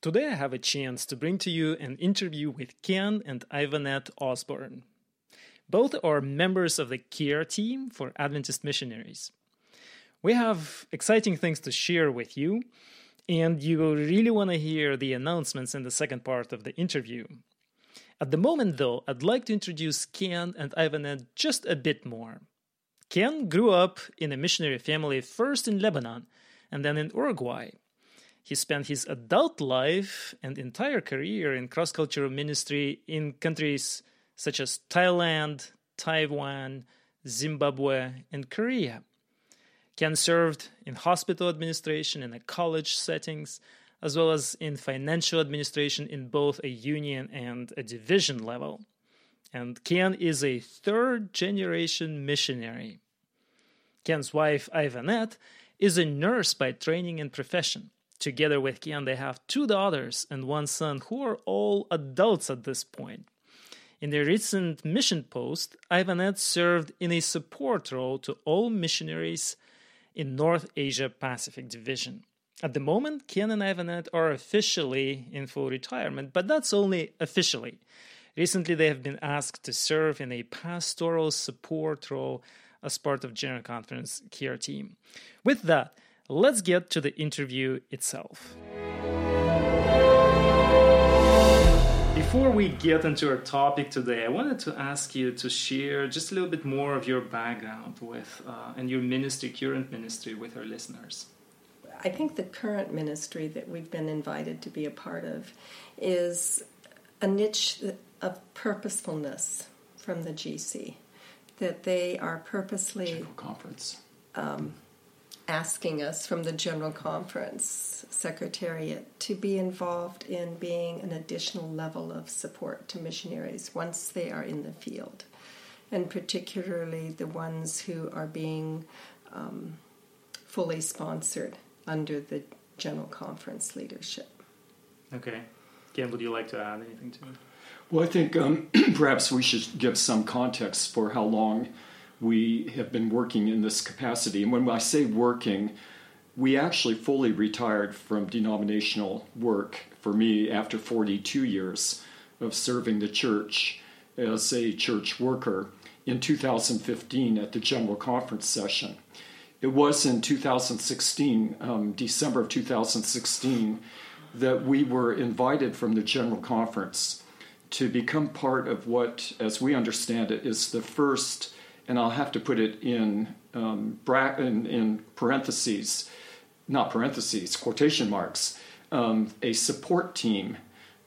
Today I have a chance to bring to you an interview with Ken and Ivanette Osborne. Both are members of the CARE team for Adventist missionaries. We have exciting things to share with you, and you will really want to hear the announcements in the second part of the interview. At the moment, though, I'd like to introduce Ken and Ivanette just a bit more. Ken grew up in a missionary family first in Lebanon and then in Uruguay. He spent his adult life and entire career in cross cultural ministry in countries such as Thailand, Taiwan, Zimbabwe, and Korea. Ken served in hospital administration and college settings, as well as in financial administration in both a union and a division level. And Ken is a third generation missionary. Ken's wife, Ivanette, is a nurse by training and profession. Together with Ken, they have two daughters and one son who are all adults at this point. In their recent mission post, Ivanette served in a support role to all missionaries in North Asia Pacific Division. At the moment, Ken and Ivanette are officially in full retirement, but that's only officially. Recently, they have been asked to serve in a pastoral support role as part of General Conference CARE team. With that, let's get to the interview itself. Before we get into our topic today, I wanted to ask you to share just a little bit more of your background with uh, and your ministry, current ministry, with our listeners. I think the current ministry that we've been invited to be a part of is a niche of purposefulness from the GC. That they are purposely General conference. Um, asking us from the General Conference Secretariat to be involved in being an additional level of support to missionaries once they are in the field, and particularly the ones who are being um, fully sponsored under the General Conference leadership. Okay. Ken, would you like to add anything to it? Well, I think um, perhaps we should give some context for how long we have been working in this capacity. And when I say working, we actually fully retired from denominational work for me after 42 years of serving the church as a church worker in 2015 at the General Conference session. It was in 2016, um, December of 2016, that we were invited from the General Conference to become part of what, as we understand it, is the first and I'll have to put it in, um, bra- in, in, parentheses, not parentheses, quotation marks, um, a support team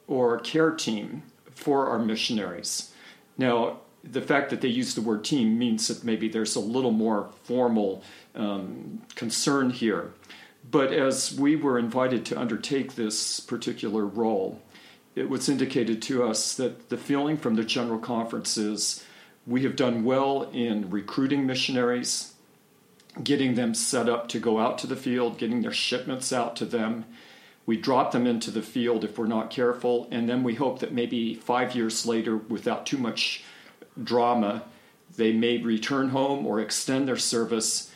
or care team for our missionaries. Now, the fact that they use the word team means that maybe there's a little more formal um, concern here. But as we were invited to undertake this particular role, it was indicated to us that the feeling from the General Conference is we have done well in recruiting missionaries, getting them set up to go out to the field, getting their shipments out to them. We drop them into the field if we're not careful, and then we hope that maybe five years later, without too much drama, they may return home or extend their service.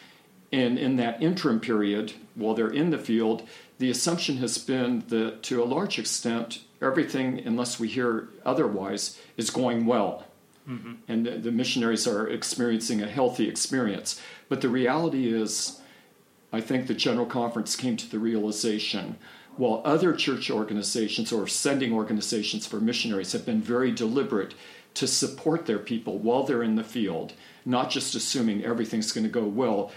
And in that interim period, while they're in the field, the assumption has been that to a large extent, everything, unless we hear otherwise, is going well. Mm-hmm. And the, the missionaries are experiencing a healthy experience. But the reality is, I think the General Conference came to the realization while other church organizations or sending organizations for missionaries have been very deliberate to support their people while they're in the field, not just assuming everything's going to go well,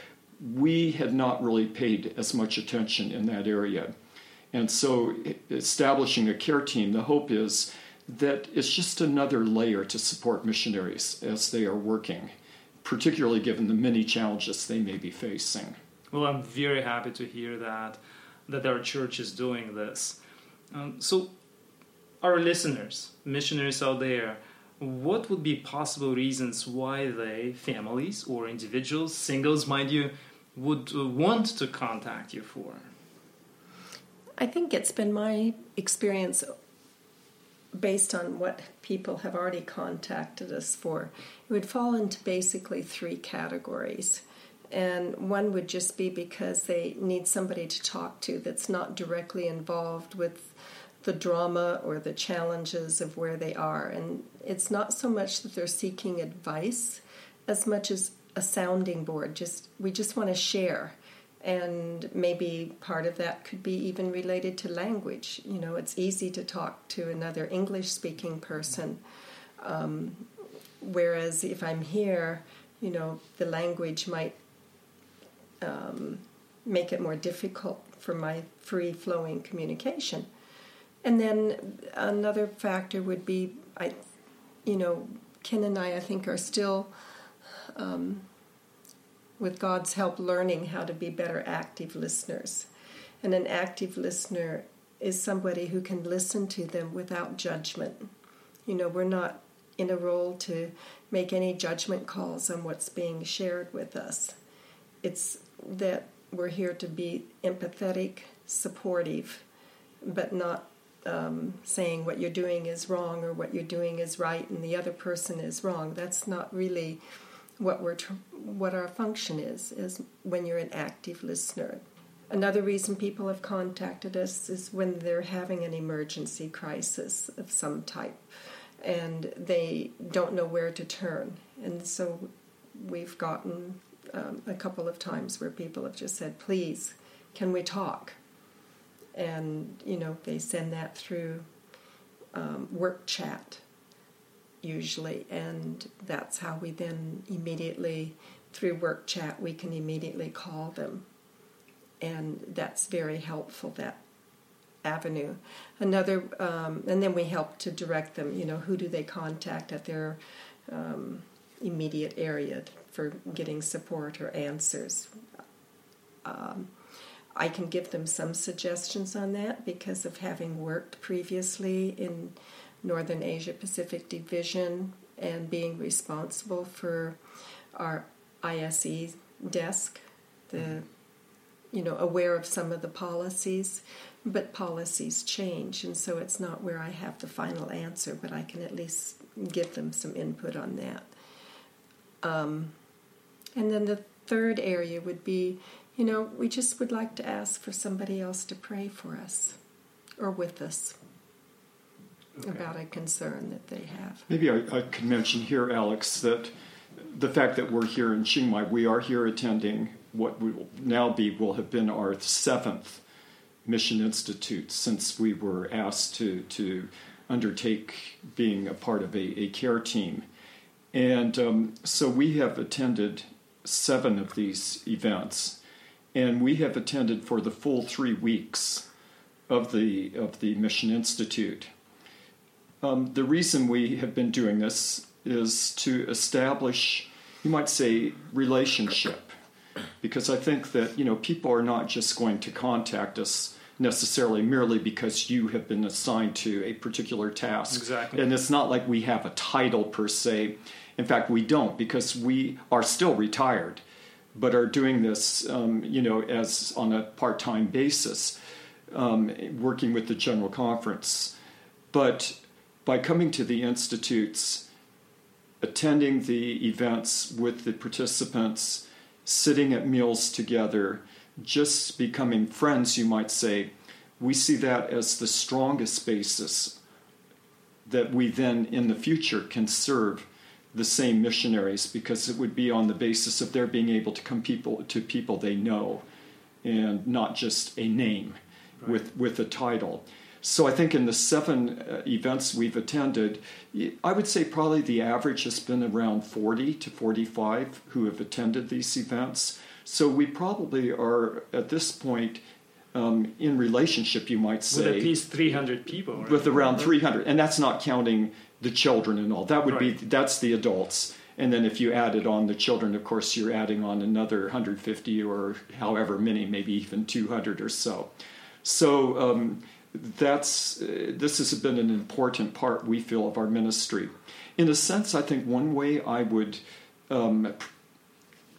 we had not really paid as much attention in that area. And so, establishing a care team, the hope is that it's just another layer to support missionaries as they are working, particularly given the many challenges they may be facing. Well, I'm very happy to hear that that our church is doing this. Um, so, our listeners, missionaries out there, what would be possible reasons why they, families or individuals, singles, mind you, would uh, want to contact you for? I think it's been my experience based on what people have already contacted us for, it would fall into basically three categories. And one would just be because they need somebody to talk to that's not directly involved with the drama or the challenges of where they are. And it's not so much that they're seeking advice as much as a sounding board. Just we just want to share. And maybe part of that could be even related to language. You know, it's easy to talk to another English speaking person. Um, whereas if I'm here, you know, the language might um, make it more difficult for my free flowing communication. And then another factor would be, I, you know, Ken and I, I think, are still, um, with God's help, learning how to be better active listeners. And an active listener is somebody who can listen to them without judgment. You know, we're not in a role to make any judgment calls on what's being shared with us. It's that we're here to be empathetic, supportive, but not um, saying what you're doing is wrong or what you're doing is right and the other person is wrong. That's not really what we're tr- what our function is. Is when you're an active listener. Another reason people have contacted us is when they're having an emergency crisis of some type and they don't know where to turn. And so we've gotten um, a couple of times where people have just said, please, can we talk? And, you know, they send that through um, work chat usually, and that's how we then immediately, through work chat, we can immediately call them. And that's very helpful, that avenue. Another, um, and then we help to direct them, you know, who do they contact at their um, immediate area for getting support or answers. Um, I can give them some suggestions on that because of having worked previously in Northern Asia Pacific Division and being responsible for our ISE desk, the you know aware of some of the policies, but policies change, and so it's not where I have the final answer, but I can at least give them some input on that. Um, and then the third area would be, you know, we just would like to ask for somebody else to pray for us or with us. About a concern that they have. Maybe I, I could mention here, Alex, that the fact that we're here in Chiang Mai, we are here attending what will now be will have been our seventh mission institute since we were asked to to undertake being a part of a, a care team. And um, so we have attended seven of these events, and we have attended for the full three weeks of the of the Mission Institute. Um, the reason we have been doing this is to establish, you might say, relationship, because I think that you know people are not just going to contact us necessarily merely because you have been assigned to a particular task. Exactly. And it's not like we have a title per se. In fact, we don't because we are still retired, but are doing this, um, you know, as on a part-time basis, um, working with the general conference. But by coming to the institutes, attending the events with the participants, sitting at meals together, just becoming friends, you might say, we see that as the strongest basis that we then in the future can serve the same missionaries because it would be on the basis of their being able to come people to people they know and not just a name right. with with a title so i think in the seven uh, events we've attended i would say probably the average has been around 40 to 45 who have attended these events so we probably are at this point um, in relationship, you might say, with at least 300 people, right? with around 300, and that's not counting the children and all. That would right. be that's the adults. And then if you added on the children, of course, you're adding on another 150 or however many, maybe even 200 or so. So um, that's uh, this has been an important part we feel of our ministry. In a sense, I think one way I would um,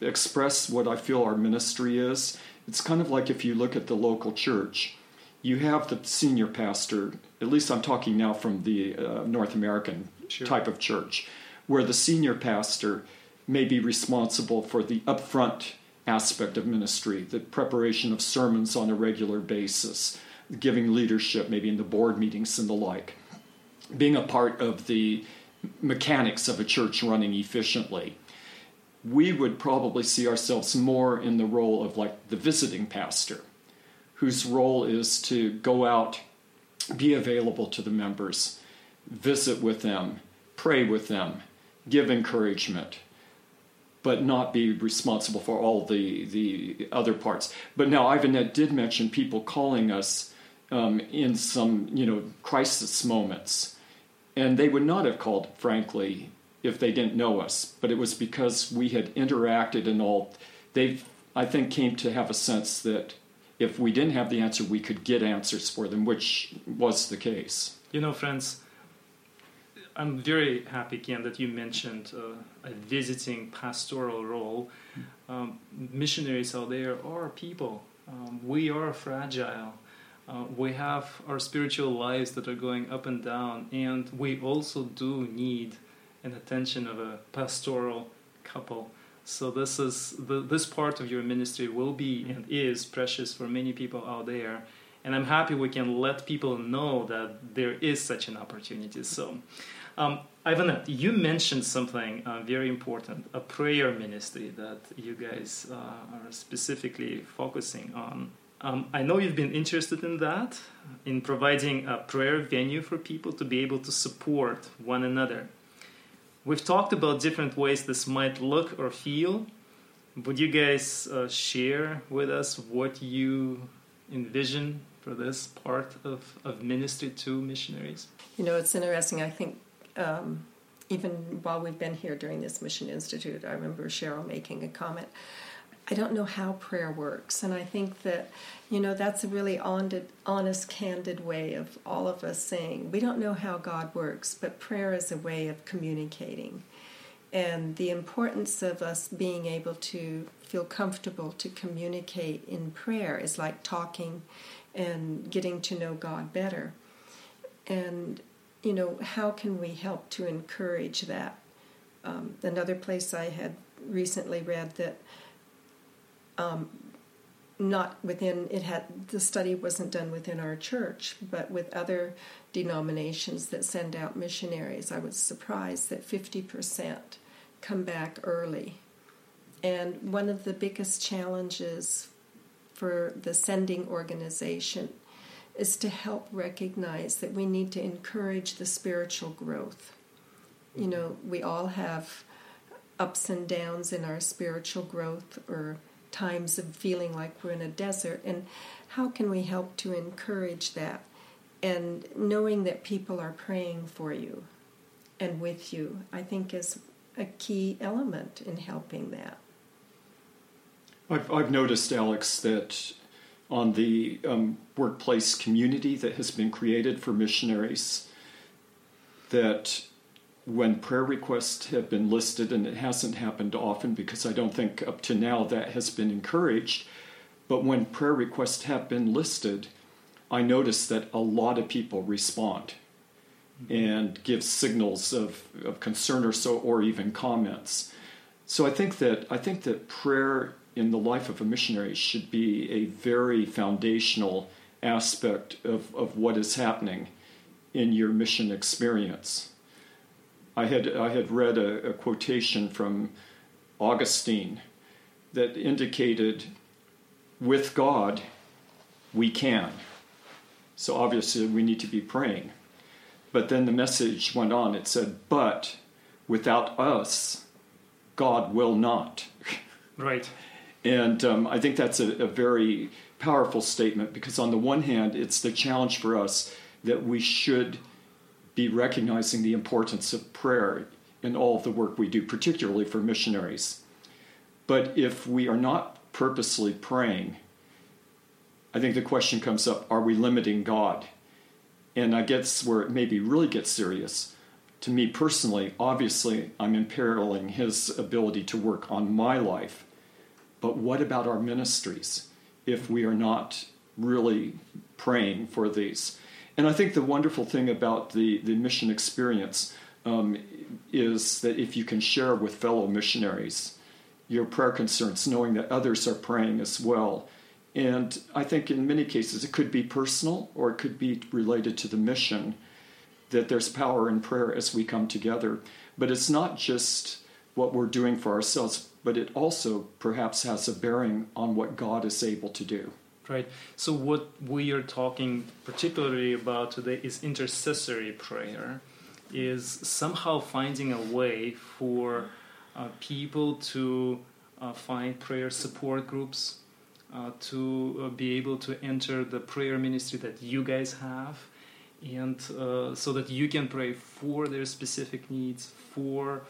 express what I feel our ministry is, it's kind of like if you look at the local church you have the senior pastor, at least I'm talking now from the uh, North American sure. type of church, where the senior pastor may be responsible for the upfront aspect of ministry, the preparation of sermons on a regular basis, giving leadership, maybe in the board meetings and the like, being a part of the mechanics of a church running efficiently. We would probably see ourselves more in the role of like the visiting pastor, whose role is to go out, be available to the members, visit with them, pray with them, give encouragement, but not be responsible for all the, the other parts. But now, Ivanette did mention people calling us um, in some, you know, crisis moments. And they would not have called, frankly, if they didn't know us. But it was because we had interacted and all. They, I think, came to have a sense that if we didn't have the answer, we could get answers for them, which was the case. You know, friends, I'm very happy, Ken, that you mentioned uh, a visiting pastoral role. Um, missionaries out there are people. Um, we are fragile. Uh, we have our spiritual lives that are going up and down, and we also do need an attention of a pastoral couple. So this is the, this part of your ministry will be and is precious for many people out there, and I'm happy we can let people know that there is such an opportunity. So. Um, you mentioned something uh, very important a prayer ministry that you guys uh, are specifically focusing on. Um, I know you've been interested in that, in providing a prayer venue for people to be able to support one another. We've talked about different ways this might look or feel. Would you guys uh, share with us what you envision for this part of, of ministry to missionaries? You know, it's interesting. I think um, even while we've been here during this Mission Institute, I remember Cheryl making a comment. I don't know how prayer works, and I think that you know that's a really honest, candid way of all of us saying we don't know how God works, but prayer is a way of communicating, and the importance of us being able to feel comfortable to communicate in prayer is like talking and getting to know God better, and you know, how can we help to encourage that? Um, another place I had recently read that um, not within it had the study wasn't done within our church, but with other denominations that send out missionaries. I was surprised that 50% come back early. And one of the biggest challenges for the sending organization is to help recognize that we need to encourage the spiritual growth. You know, we all have ups and downs in our spiritual growth or times of feeling like we're in a desert. And how can we help to encourage that? And knowing that people are praying for you and with you, I think is a key element in helping that. I've, I've noticed, Alex, that on the um, workplace community that has been created for missionaries. That when prayer requests have been listed, and it hasn't happened often because I don't think up to now that has been encouraged, but when prayer requests have been listed, I notice that a lot of people respond and give signals of, of concern or so, or even comments. So I think that I think that prayer in the life of a missionary should be a very foundational aspect of, of what is happening in your mission experience. I had, I had read a, a quotation from Augustine that indicated with God, we can. So obviously, we need to be praying. But then the message went on. It said, but without us, God will not. Right. And um, I think that's a, a, very powerful statement because, on the one hand, it's the challenge for us that we should be recognizing the importance of prayer in all of the work we do, particularly for missionaries. But if we are not purposely praying, I think the question comes up are we limiting God? And I guess where it maybe really gets serious. To me personally, obviously, I'm imperiling his ability to work on my life but what about our ministries if we are not really praying for these? And I think the wonderful thing about the, the mission experience um, is that if you can share with fellow missionaries your prayer concerns, knowing that others are praying as well, And I think in many cases it could be personal or it could be related to the mission that there's power in prayer as we come together. But it's not just what we're doing for ourselves, but it also perhaps has a bearing on what God is able to do. Right. So, what we are talking particularly about today is intercessory prayer, is somehow finding a way for uh, people to uh, find prayer support groups, uh, to uh, be able to enter the prayer ministry that you guys have, and uh, so that you can pray for their specific needs, for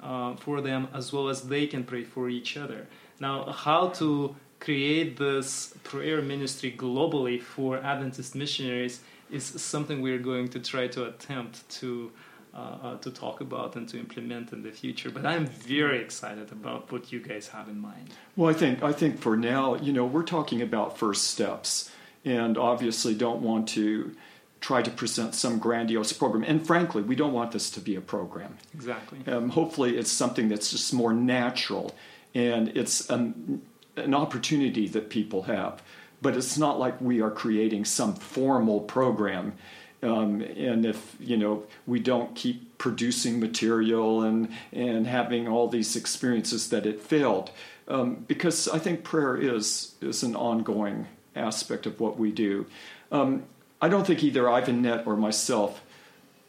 uh, for them as well as they can pray for each other. Now, how to create this prayer ministry globally for Adventist missionaries is something we're going to try to attempt to. Uh, uh, to talk about and to implement in the future, but I'm very excited about what you guys have in mind. Well, I think I think for now, you know, we're talking about first steps, and obviously don't want to try to present some grandiose program. And frankly, we don't want this to be a program. Exactly. Um, hopefully, it's something that's just more natural, and it's an, an opportunity that people have. But it's not like we are creating some formal program. Um, and if you know we don't keep producing material and and having all these experiences that it failed, um, because I think prayer is is an ongoing aspect of what we do. Um, I don't think either Ivanette or myself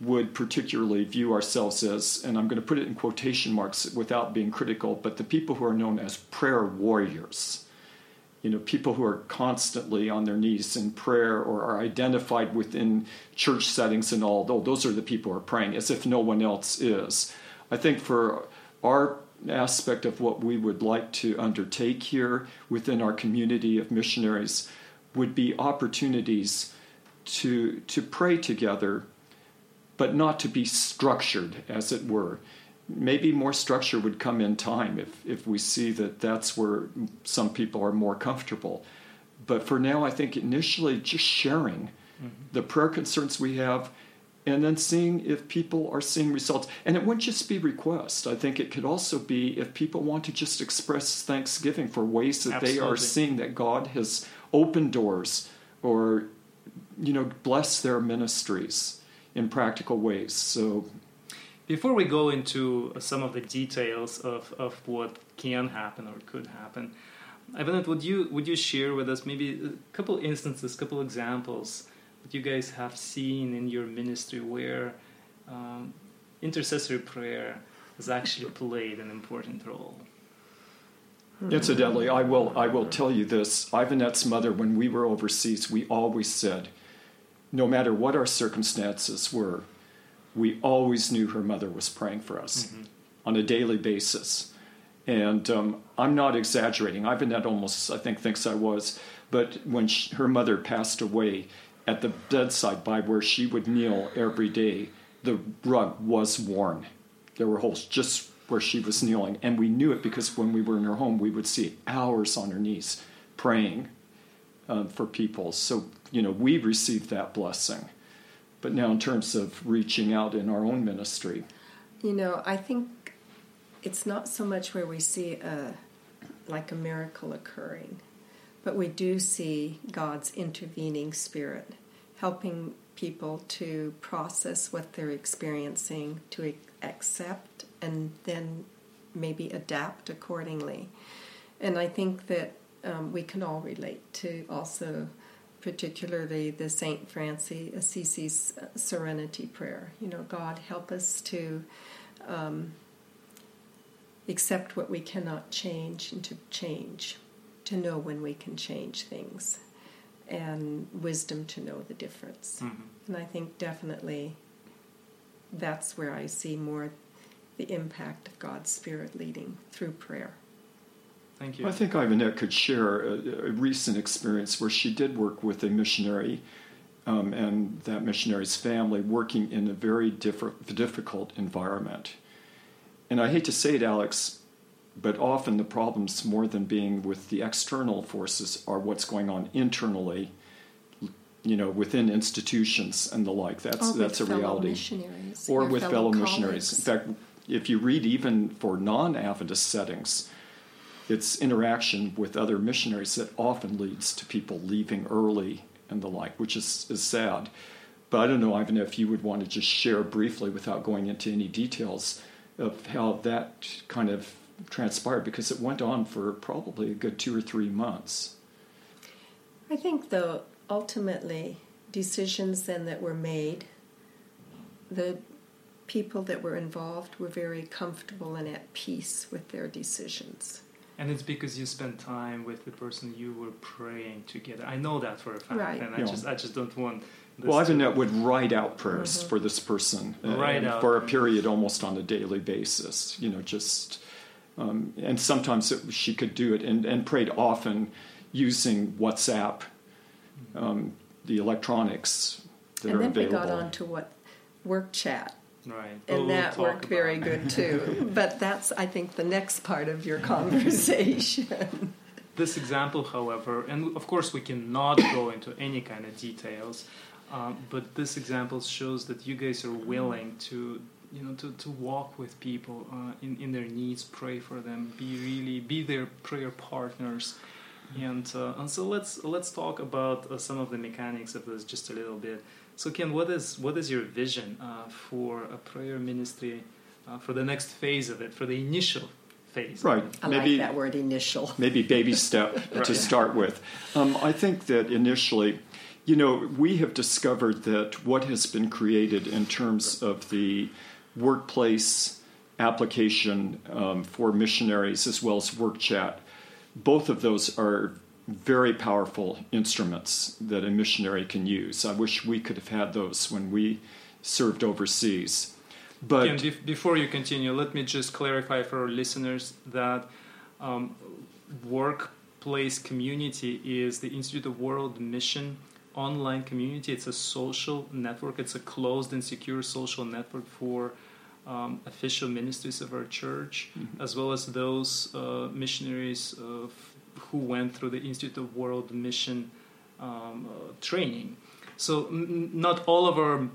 would particularly view ourselves as, and I'm going to put it in quotation marks without being critical, but the people who are known as prayer warriors. You know, people who are constantly on their knees in prayer or are identified within church settings and all, those are the people who are praying, as if no one else is. I think for our aspect of what we would like to undertake here within our community of missionaries would be opportunities to, to pray together, but not to be structured, as it were. Maybe more structure would come in time if, if we see that that's where some people are more comfortable. But for now, I think initially just sharing mm-hmm. the prayer concerns we have and then seeing if people are seeing results. And it wouldn't just be requests. I think it could also be if people want to just express thanksgiving for ways that Absolutely. they are seeing that God has opened doors or you know, bless their ministries in practical ways. So, before we go into some of the details of, of what can happen or could happen, Ivanette, would you would you share with us maybe a couple instances, a couple examples that you guys have seen in your ministry where um, intercessory prayer has actually played an important role? Incidentally, I will I will tell you this. Ivanette's mother, when we were overseas, we always said, no matter what our circumstances were, we always knew her mother was praying for us mm-hmm. on a daily basis. And um, I'm not exaggerating. Ivanette almost, I think, thinks I was. But when she, her mother passed away, at the bedside by where she would kneel every day, the rug was worn. There were holes just where she was kneeling. And we knew it because when we were in her home, we would see hours on her knees praying um, for people. So, you know, we received that blessing. But now, in terms of reaching out in our own ministry, you know, I think it's not so much where we see a like a miracle occurring, but we do see God's intervening spirit helping people to process what they're experiencing, to accept, and then maybe adapt accordingly. And I think that um, we can all relate to also particularly the St. Francis Assisi's uh, Serenity Prayer. You know, God, help us to um, accept what we cannot change and to change, to know when we can change things, and wisdom to know the difference. Mm-hmm. And I think definitely that's where I see more the impact of God's Spirit leading through prayer. Thank you. I think Ivanette could share a, a recent experience where she did work with a missionary um, and that missionary's family working in a very difficult environment. And I hate to say it, Alex, but often the problems, more than being with the external forces, are what's going on internally, you know, within institutions and the like. That's that's a reality. Or with fellow, fellow missionaries. In fact, if you read even for non-Adventist settings, it's interaction with other missionaries that often leads to people leaving early and the like, which is, is sad. But I don't know, Ivan, if you would want to just share briefly without going into any details of how that kind of transpired because it went on for probably a good two or three months. I think, though, ultimately, decisions then that were made, the people that were involved were very comfortable and at peace with their decisions. And it's because you spent time with the person you were praying together. I know that for a fact, Right. and I Yeah. just I just don't want. This Well, to- Ivanette would write out prayers Mm-hmm. for this person uh, Write out. for a period almost on a daily basis. You know, just um, and sometimes it, she could do it and, and prayed often using WhatsApp, um, the electronics that and are then we got onto what work chat, right, and We'll that worked very good too. but that's, I think, the next part of your conversation. This example, however, and of course we cannot go into any kind of details, um, but this example shows that you guys are willing to, you know, to, to walk with people uh, in, in their needs, pray for them, be really be their prayer partners, and uh, and so let's let's talk about uh, some of the mechanics of this just a little bit. So Ken, what is what is your vision uh, for a prayer ministry uh, for the next phase of it, for the initial phase? Right. I Maybe like that word initial. maybe baby step to start with. Um, I think that initially, you know, we have discovered that what has been created in terms of the workplace application um, for missionaries as well as work chat, both of those are very powerful instruments that a missionary can use. I wish we could have had those when we served overseas. But before you continue, let me just clarify for our listeners that um, workplace community is the Institute of World Mission online community. It's a social network. It's a closed and secure social network for um, official ministries of our church, as well as those uh, missionaries uh, f- who went through the Institute of World Mission um, uh, training. So n- not all of our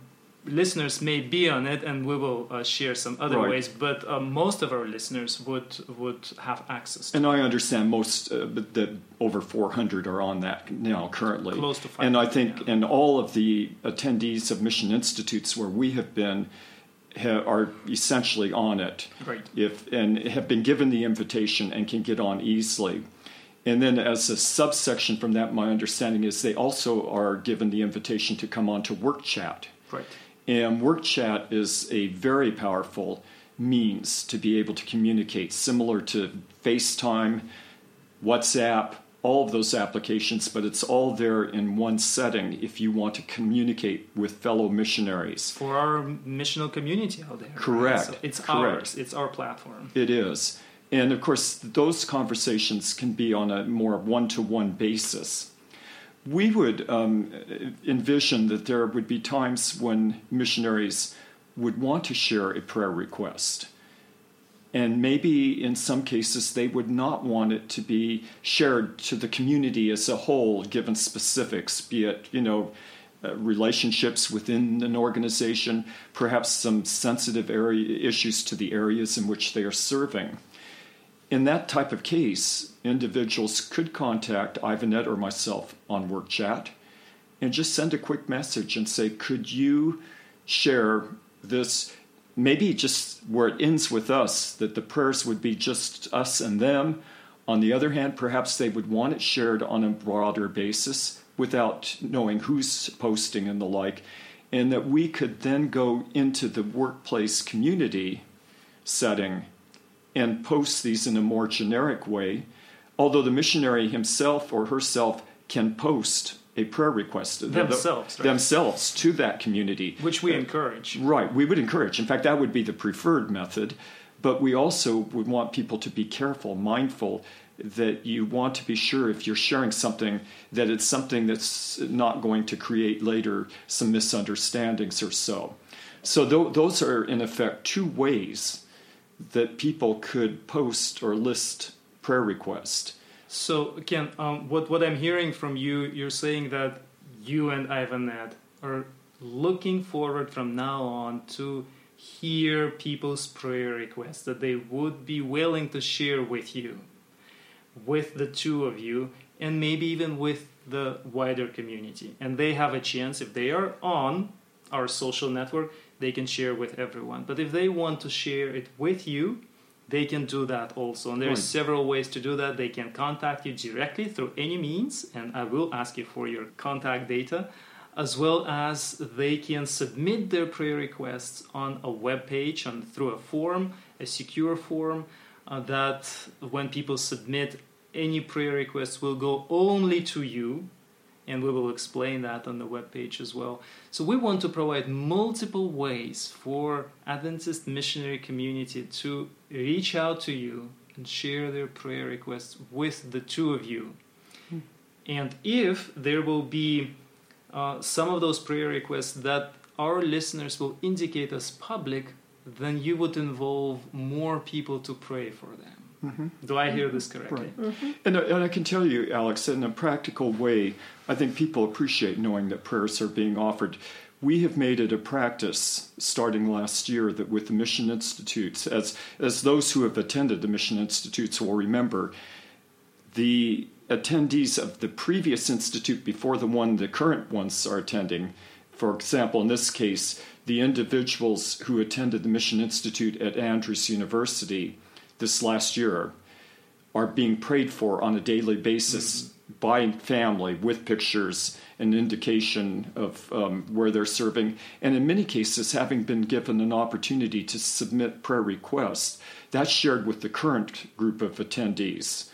listeners may be on it, and we will uh, share some other Right. ways. But uh, most of our listeners would would have access. to And I understand most uh, but that over 400 are on that now currently. Close to And I think, yeah. and all of the attendees of mission institutes where we have been ha- are essentially on it. Right. If and have been given the invitation and can get on easily. And then, as a subsection from that, my understanding is they also are given the invitation to come on to work chat. Right. And work chat is a very powerful means to be able to communicate, similar to FaceTime, WhatsApp, all of those applications, but it's all there in one setting if you want to communicate with fellow missionaries. For our missional community out there. right? Correct, So it's correct. ours. It's our platform. It is. And of course, those conversations can be on a more one to one basis. We would um, envision that there would be times when missionaries would want to share a prayer request. And maybe in some cases they would not want it to be shared to the community as a whole, given specifics, be it, you know, uh, relationships within an organization, perhaps some sensitive area issues to the areas in which they are serving. In that type of case, individuals could contact Ivanette or myself on work chat and just send a quick message and say, Could you share this? Maybe just where it ends with us, that the prayers would be just us and them. On the other hand, perhaps they would want it shared on a broader basis without knowing who's posting and the like, and that we could then go into the workplace community setting and post these in a more generic way, although the missionary himself or herself can post a prayer request the- the- Themselves, right. themselves to that community Which we Uh, encourage. Right, we would encourage. In fact, that would be the preferred method. But we also would want people to be careful, mindful that you want to be sure if you're sharing something that it's something that's not going to create later some misunderstandings or so. So tho- those are in effect two ways that people could post or list prayer requests. So, Ken, um, what, what I'm hearing from you, you're saying that you and Ivanette are looking forward from now on to hear people's prayer requests that they would be willing to share with you. with the two of you and maybe even with the wider community. And they have a chance, if they are on our social network, they can share with everyone. But if they want to share it with you, they can do that also. And there are several ways to do that. They can contact you directly through any means, and I will ask you for your contact data, as well as they can submit their prayer requests on a web page and through a form, a secure form uh, that when people submit any prayer requests will go only to you and we will explain that on the web page as well. So we want to provide multiple ways for Adventist missionary community to reach out to you and share their prayer requests with the two of you. Hmm. And if there will be uh, some of those prayer requests that our listeners will indicate as public, then you would involve more people to pray for them. Mm-hmm. Do I hear this correctly? Right. Mm-hmm. And, and I can tell you, Alex, in a practical way, I think people appreciate knowing that prayers are being offered. We have made it a practice starting last year that with the Mission Institutes, as, as those who have attended the Mission Institutes will remember, the attendees of the previous institute before the one the current ones are attending, for example, in this case, the individuals who attended the Mission Institute at Andrews University this last year are being prayed for on a daily basis mm-hmm. by family with pictures and indication of um, where they're serving, and in many cases, having been given an opportunity to submit prayer requests. That's shared with the current group of attendees.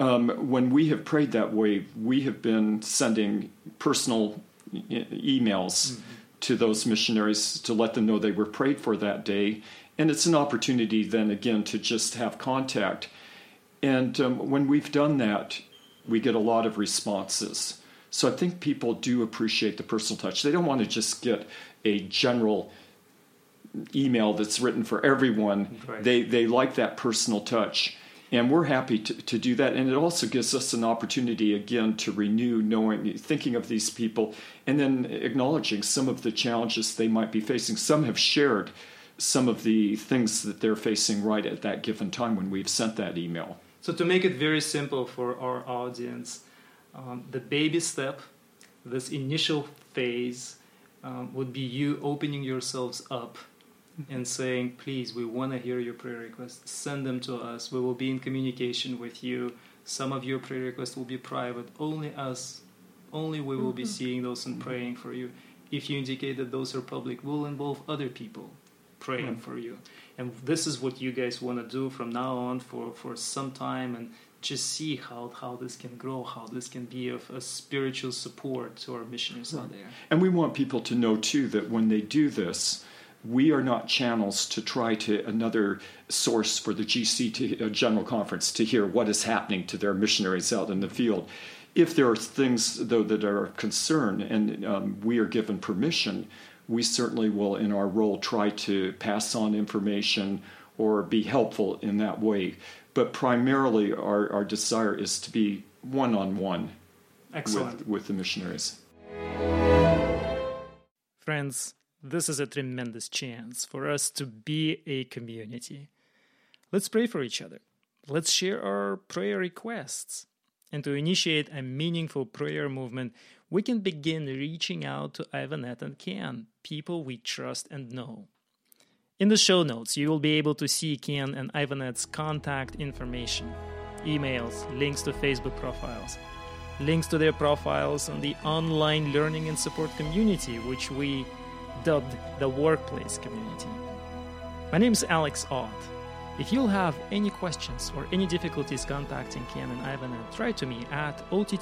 Um, when we have prayed that way, we have been sending personal e- emails mm-hmm. to those missionaries to let them know they were prayed for that day and it's an opportunity then again to just have contact. And um, when we've done that, we get a lot of responses. So I think people do appreciate the personal touch. They don't want to just get a general email that's written for everyone. Right. They they like that personal touch. And we're happy to, to do that. And it also gives us an opportunity again to renew knowing thinking of these people and then acknowledging some of the challenges they might be facing. Some have shared some of the things that they're facing right at that given time when we've sent that email. So, to make it very simple for our audience, um, the baby step, this initial phase, um, would be you opening yourselves up and saying, Please, we want to hear your prayer requests. Send them to us. We will be in communication with you. Some of your prayer requests will be private. Only us, only we will be mm-hmm. seeing those and praying for you. If you indicate that those are public, we'll involve other people praying mm. for you. And this is what you guys want to do from now on for, for some time and just see how, how this can grow, how this can be of a spiritual support to our missionaries right. out there. And we want people to know too that when they do this, we are not channels to try to another source for the GC to, uh, General Conference to hear what is happening to their missionaries out in the field. If there are things though that are of concern and um, we are given permission, we certainly will, in our role, try to pass on information or be helpful in that way. But primarily, our, our desire is to be one on one with the missionaries. Friends, this is a tremendous chance for us to be a community. Let's pray for each other. Let's share our prayer requests. And to initiate a meaningful prayer movement, we can begin reaching out to Ivanette and Ken, people we trust and know. In the show notes, you will be able to see Ken and Ivanette's contact information, emails, links to Facebook profiles, links to their profiles on the online learning and support community, which we dubbed the Workplace Community. My name is Alex Ott. If you'll have any questions or any difficulties contacting Ken and Ivan, write to me at otta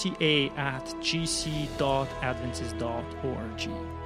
at gc.adventist.org.